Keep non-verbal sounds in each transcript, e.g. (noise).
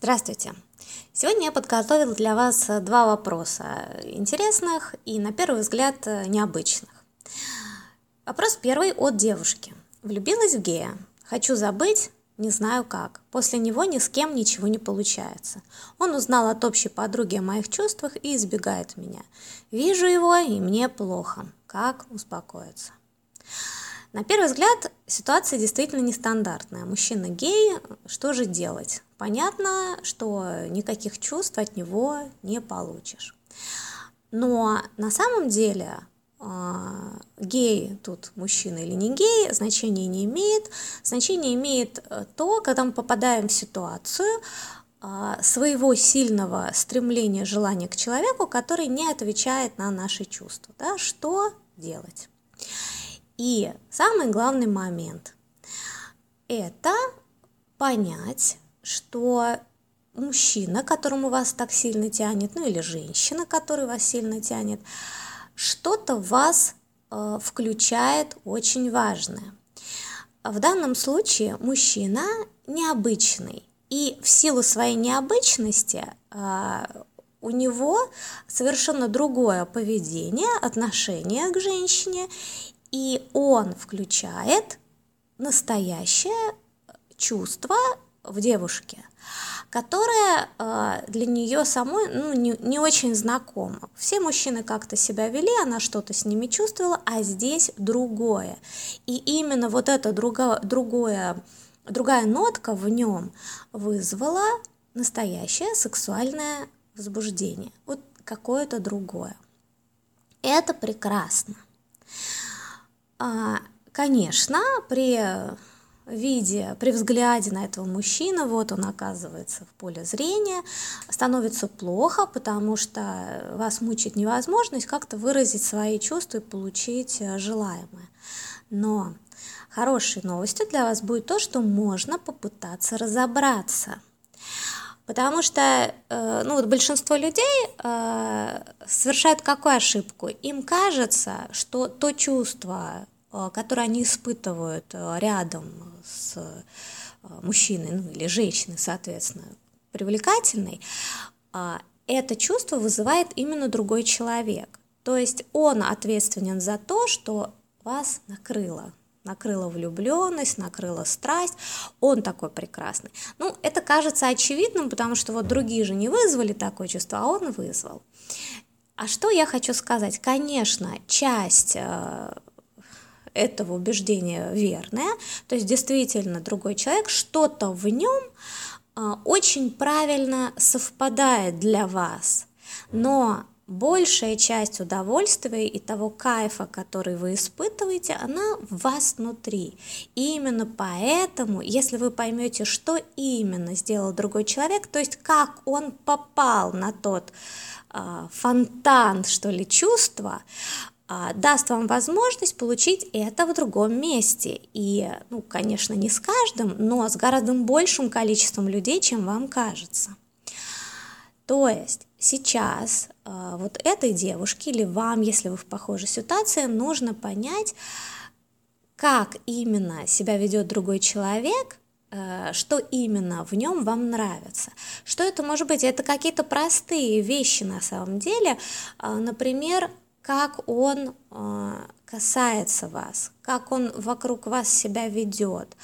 Здравствуйте! Сегодня я подготовила для вас два вопроса, интересных и, на первый взгляд, необычных. Вопрос первый от девушки. Влюбилась в гея. Хочу забыть, не знаю как. После него ни с кем ничего не получается. Он узнал от общей подруги о моих чувствах и избегает меня. Вижу его, и мне плохо. Как успокоиться? На первый взгляд ситуация действительно нестандартная. Мужчина гей, что же делать? Понятно, что никаких чувств от него не получишь. Но на самом деле а, гей тут мужчина или не гей, значения не имеет. Значение имеет э, то, когда мы попадаем в ситуацию а, своего сильного стремления, желания к человеку, который не отвечает на наши чувства. Да? Что делать? И самый главный момент – это понять, что мужчина, которому вас так сильно тянет, ну или женщина, которая вас сильно тянет, что-то вас э, включает очень важное. В данном случае мужчина необычный, и в силу своей необычности э, у него совершенно другое поведение, отношение к женщине, и он включает настоящее чувство в девушке, которое э, для нее самой ну, не, не очень знакомо. Все мужчины как-то себя вели, она что-то с ними чувствовала, а здесь другое. И именно вот это друго, другое, другая нотка в нем вызвала настоящее сексуальное возбуждение. Вот какое-то другое. Это прекрасно. А, конечно, при виде, при взгляде на этого мужчину, вот он оказывается в поле зрения, становится плохо, потому что вас мучает невозможность как-то выразить свои чувства и получить э, желаемое. Но хорошей новостью для вас будет то, что можно попытаться разобраться. Потому что э, ну, вот большинство людей э, совершают какую ошибку? Им кажется, что то чувство, которое они испытывают рядом с мужчиной ну, или женщиной, соответственно, привлекательной, это чувство вызывает именно другой человек. То есть он ответственен за то, что вас накрыло, накрыла влюбленность, накрыла страсть, он такой прекрасный. Ну, это кажется очевидным, потому что вот другие же не вызвали такое чувство, а он вызвал. А что я хочу сказать? Конечно, часть э, этого убеждения верная, то есть действительно другой человек, что-то в нем э, очень правильно совпадает для вас, но большая часть удовольствия и того кайфа, который вы испытываете, она в вас внутри. И именно поэтому, если вы поймете, что именно сделал другой человек, то есть как он попал на тот э, фонтан, что ли, чувства, даст вам возможность получить это в другом месте. И, ну, конечно, не с каждым, но с гораздо большим количеством людей, чем вам кажется. То есть сейчас э, вот этой девушке или вам, если вы в похожей ситуации, нужно понять, как именно себя ведет другой человек, э, что именно в нем вам нравится. Что это может быть? Это какие-то простые вещи на самом деле, например, как он касается вас, как он вокруг вас себя ведет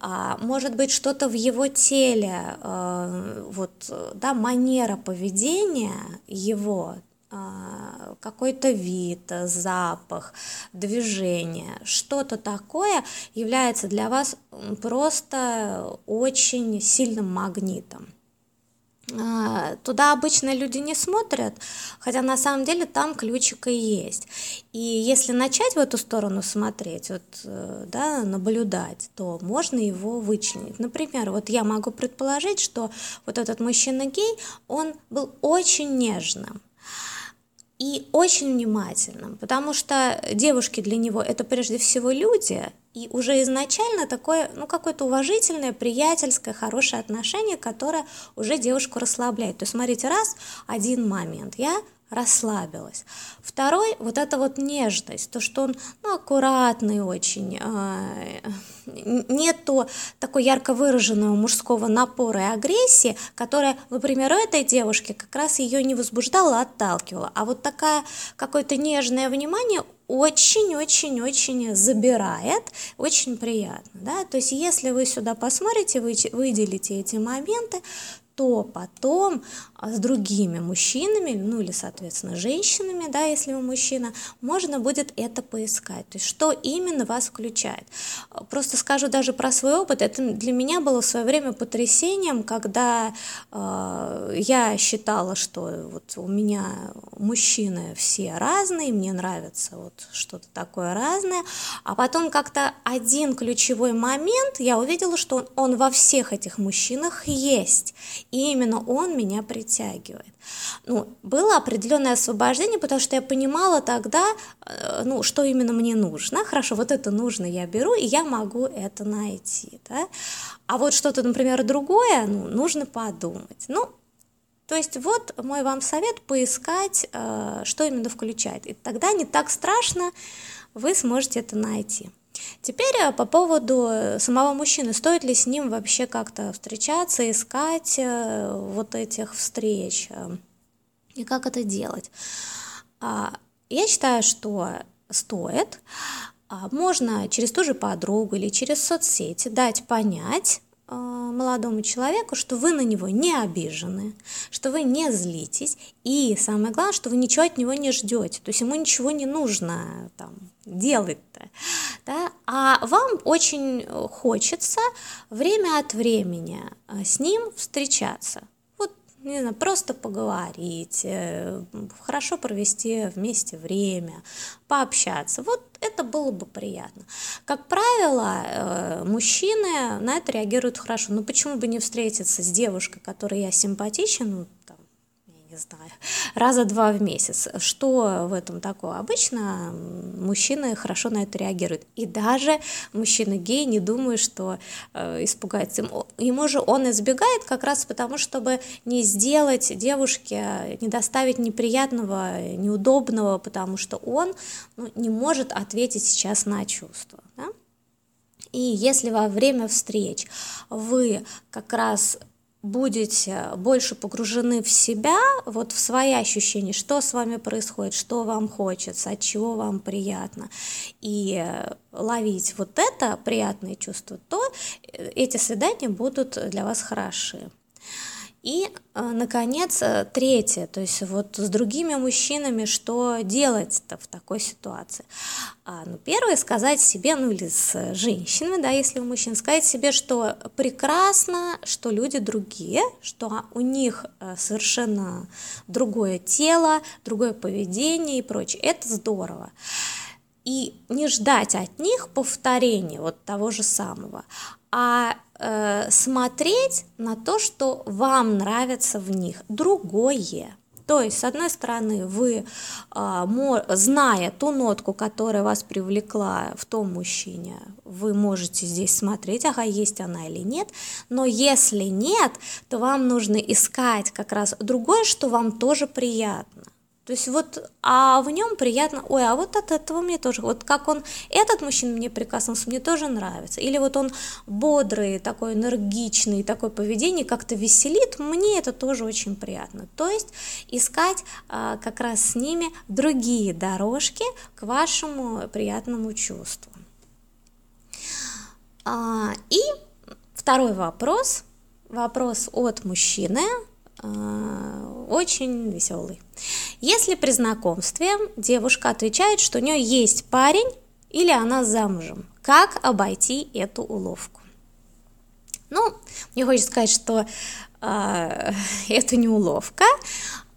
а, может быть что-то в его теле, а, вот, да, манера поведения его, а, какой-то вид, запах, движение, что-то такое является для вас просто очень сильным магнитом. А, туда обычно люди не смотрят, хотя на самом деле там ключик и есть. И если начать в эту сторону смотреть, вот, э, да, наблюдать, то можно его вычленить. Например, вот я могу предположить, что вот этот мужчина гей, он был очень нежным и очень внимательным, потому что девушки для него это прежде всего люди, и уже изначально такое, ну, какое-то уважительное, приятельское, хорошее отношение, которое уже девушку расслабляет. То есть, смотрите, раз, один момент, я расслабилась. Второй, вот эта вот нежность, то, что он ну, аккуратный очень, э, нету такой ярко выраженного мужского напора и агрессии, которая, например, у этой девушки как раз ее не возбуждала, а отталкивала. А вот такая какое-то нежное внимание очень-очень-очень забирает, очень приятно, да, то есть если вы сюда посмотрите, вы выделите эти моменты, то потом а, с другими мужчинами, ну или, соответственно, женщинами, да, если вы мужчина, можно будет это поискать. То есть, что именно вас включает. Просто скажу даже про свой опыт. Это для меня было в свое время потрясением, когда э, я считала, что вот у меня мужчины все разные, мне нравится вот что-то такое разное, а потом как-то один ключевой момент я увидела, что он, он во всех этих мужчинах есть. И именно он меня притягивает. Ну, было определенное освобождение, потому что я понимала тогда, э, ну, что именно мне нужно. Хорошо, вот это нужно, я беру, и я могу это найти. Да? А вот что-то, например, другое, ну, нужно подумать. Ну, то есть вот мой вам совет поискать, э, что именно включает. И тогда не так страшно, вы сможете это найти. Теперь э, по поводу э, самого мужчины, стоит ли с ним вообще как-то встречаться, искать э, вот этих встреч и как это делать. А, я считаю, что стоит. А, можно через ту же подругу или через соцсети дать понять, молодому человеку, что вы на него не обижены, что вы не злитесь, и самое главное, что вы ничего от него не ждете, то есть ему ничего не нужно там, делать-то, да? а вам очень хочется время от времени э, с ним встречаться, не знаю, просто поговорить, э, хорошо провести вместе время, пообщаться. Вот это было бы приятно. Как правило, э, мужчины на это реагируют хорошо. Ну почему бы не встретиться с девушкой, которой я симпатичен, ну, знаю, раза два в месяц. Что в этом такого? Обычно мужчины хорошо на это реагируют. И даже мужчина гей не думает, что э, испугается. Ему, ему же он избегает как раз потому, чтобы не сделать девушке, не доставить неприятного, неудобного, потому что он ну, не может ответить сейчас на чувства. Да? И если во время встреч вы как раз будете больше погружены в себя, вот в свои ощущения, что с вами происходит, что вам хочется, от чего вам приятно, и ловить вот это приятное чувство, то эти свидания будут для вас хороши. И, э, наконец, э, третье, то есть вот с другими мужчинами что делать-то в такой ситуации? А, ну, первое, сказать себе, ну или с женщинами, да, если у мужчин, сказать себе, что прекрасно, что люди другие, что у них э, совершенно другое тело, другое поведение и прочее. Это здорово и не ждать от них повторения вот того же самого, а э, смотреть на то, что вам нравится в них, другое. То есть, с одной стороны, вы, э, зная ту нотку, которая вас привлекла в том мужчине, вы можете здесь смотреть, ага, есть она или нет, но если нет, то вам нужно искать как раз другое, что вам тоже приятно. То есть вот, а в нем приятно, ой, а вот от этого мне тоже, вот как он, этот мужчина мне прикоснулся, мне тоже нравится. Или вот он бодрый, такой энергичный, такое поведение как-то веселит, мне это тоже очень приятно. То есть искать а, как раз с ними другие дорожки к вашему приятному чувству. А, и второй вопрос, вопрос от мужчины, очень веселый. Если при знакомстве девушка отвечает, что у нее есть парень или она замужем, как обойти эту уловку? Ну, мне хочется сказать, что э, (laughs) это не уловка,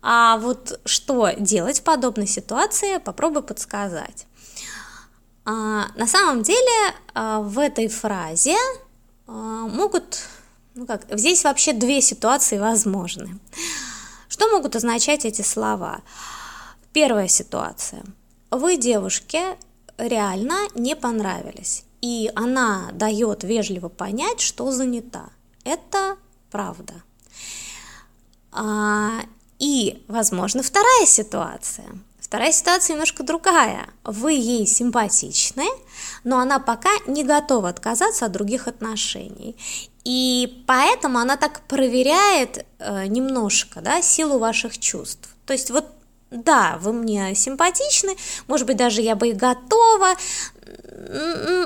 а вот что делать в подобной ситуации, попробую подсказать. А, на самом деле а, в этой фразе а, могут, ну как, здесь вообще две ситуации возможны. Что могут означать эти слова? Первая ситуация. Вы девушке реально не понравились, и она дает вежливо понять, что занята. Это правда. А, И, возможно, вторая ситуация. Вторая ситуация немножко другая. Вы ей симпатичны, но она пока не готова отказаться от других отношений. И поэтому она так проверяет э, немножко да, силу ваших чувств. То есть вот да, вы мне симпатичны, может быть, даже я бы и готова,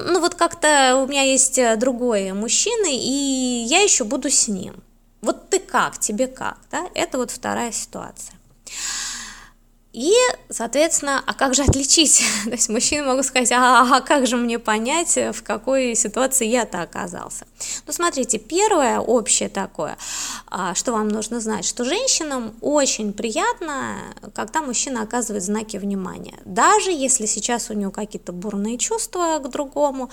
ну вот как-то у меня есть другой мужчина, и я еще буду с ним. Вот ты как, тебе как, да? Это вот вторая ситуация. И, соответственно, а как же отличить? (laughs) То есть мужчины могут сказать, а, а как же мне понять, в какой ситуации я-то оказался? Ну, смотрите, первое общее такое, а, что вам нужно знать, что женщинам очень приятно, когда мужчина оказывает знаки внимания. Даже если сейчас у него какие-то бурные чувства к другому,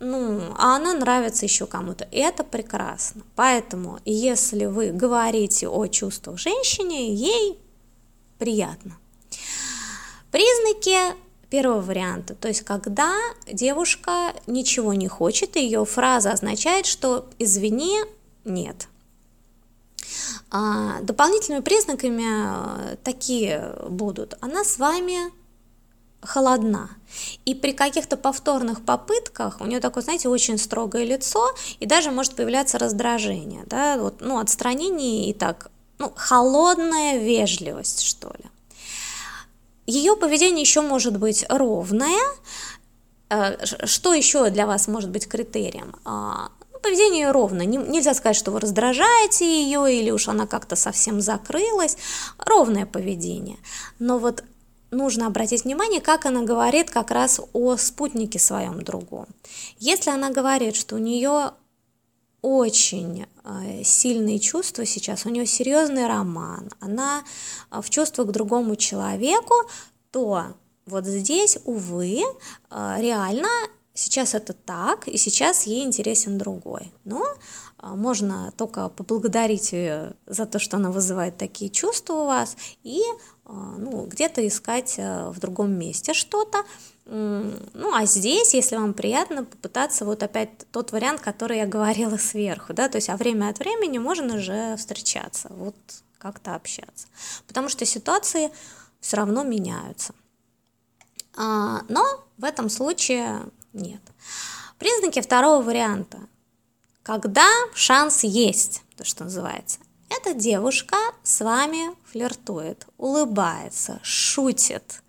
ну, а она нравится еще кому-то. И это прекрасно. Поэтому, если вы говорите о чувствах женщине, ей приятно. Признаки первого варианта, то есть когда девушка ничего не хочет, ее фраза означает, что извини, нет. А, дополнительными признаками э, такие будут. Она с вами холодна. И при каких-то повторных попытках у нее такое, знаете, очень строгое лицо, и даже может появляться раздражение, да, вот, ну, отстранение и так, ну, холодная вежливость, что ли. Ее поведение еще может быть ровное. Э, что еще для вас может быть критерием? А, ну, поведение ровно. Нельзя сказать, что вы раздражаете ее или уж она как-то совсем закрылась. Ровное поведение. Но вот нужно обратить внимание, как она говорит как раз о спутнике своем другом. Если она говорит, что у нее очень э, сильные чувства сейчас, у нее серьезный роман, она э, в чувствах к другому человеку, то вот здесь, увы, э, реально сейчас это так, и сейчас ей интересен другой. Но можно только поблагодарить ее за то, что она вызывает такие чувства у вас, и ну, где-то искать в другом месте что-то, ну, а здесь, если вам приятно, попытаться вот опять тот вариант, который я говорила сверху, да, то есть, а время от времени можно же встречаться, вот как-то общаться, потому что ситуации все равно меняются. А, но в этом случае нет. Признаки второго варианта. Когда шанс есть, то, что называется. Эта девушка с вами флиртует, улыбается, шутит.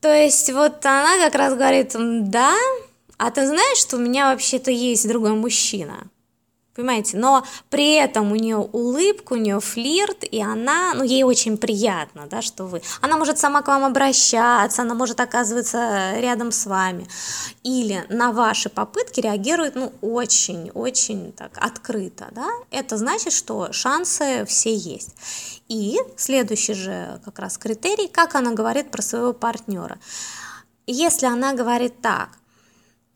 То есть вот она как раз говорит, да, а ты знаешь, что у меня вообще-то есть другой мужчина? Понимаете, но при этом у нее улыбка, у нее флирт, и она, ну, ей очень приятно, да, что вы. Она может сама к вам обращаться, она может оказываться рядом с вами. Или на ваши попытки реагирует, ну, очень-очень так открыто, да. Это значит, что шансы все есть. И следующий же как раз критерий, как она говорит про своего партнера. Если она говорит так,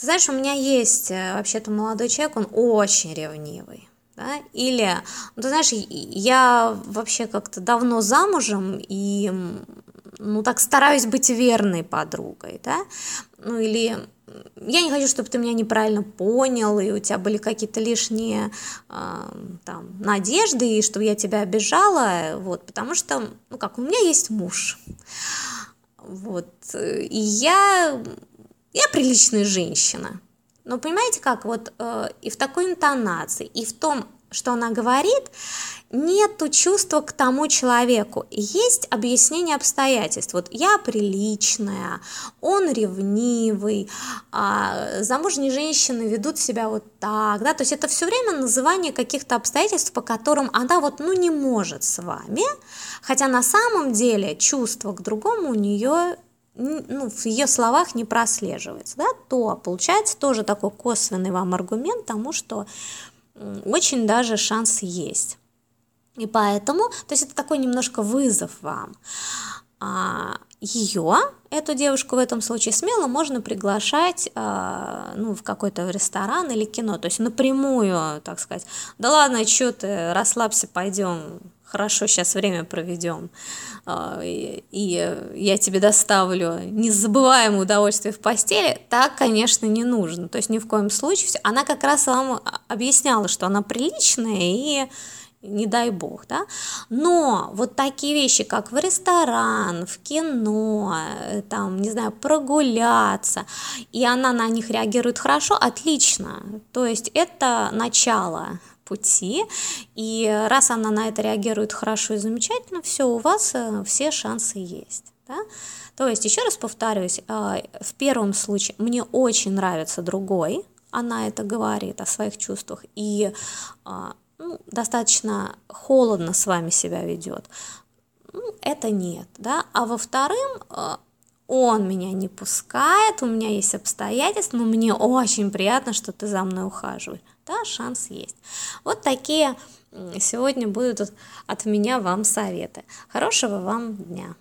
ты знаешь, у меня есть э, вообще-то молодой человек, он очень ревнивый. Да? Или, ну, ты знаешь, я вообще как-то давно замужем и ну так стараюсь быть верной подругой, да, ну или я не хочу, чтобы ты меня неправильно понял, и у тебя были какие-то лишние э, там надежды, и чтобы я тебя обижала, вот, потому что, ну как, у меня есть муж, вот, и я, я приличная женщина, но понимаете как, вот э, и в такой интонации, и в том, что она говорит, нету чувства к тому человеку. Есть объяснение обстоятельств. Вот я приличная, он ревнивый, а замужние женщины ведут себя вот так, да, то есть это все время называние каких-то обстоятельств, по которым она вот, ну, не может с вами, хотя на самом деле чувство к другому у нее ну, в ее словах не прослеживается, да, то получается тоже такой косвенный вам аргумент тому, что очень даже шанс есть. И поэтому, то есть это такой немножко вызов вам. А ее, эту девушку в этом случае, смело можно приглашать а, ну, в какой-то ресторан или кино. То есть напрямую, так сказать, да ладно, что ты, расслабься, пойдем, хорошо сейчас время проведем, а, и, и я тебе доставлю незабываемое удовольствие в постели, так, конечно, не нужно. То есть ни в коем случае. Она как раз вам объясняла, что она приличная и не дай бог, да, но вот такие вещи, как в ресторан, в кино, э, там, не знаю, прогуляться, и она на них реагирует хорошо, отлично, то есть это начало пути, и раз она на это реагирует хорошо и замечательно, все, у вас э, все шансы есть, да? То есть, еще раз повторюсь, э, в первом случае мне очень нравится другой, она это говорит о своих чувствах, и ну, достаточно холодно с вами себя ведет, ну, это нет, да, а во вторым э, он меня не пускает, у меня есть обстоятельства, но мне очень приятно, что ты за мной ухаживаешь, да, шанс есть. Вот такие сегодня будут от меня вам советы. Хорошего вам дня!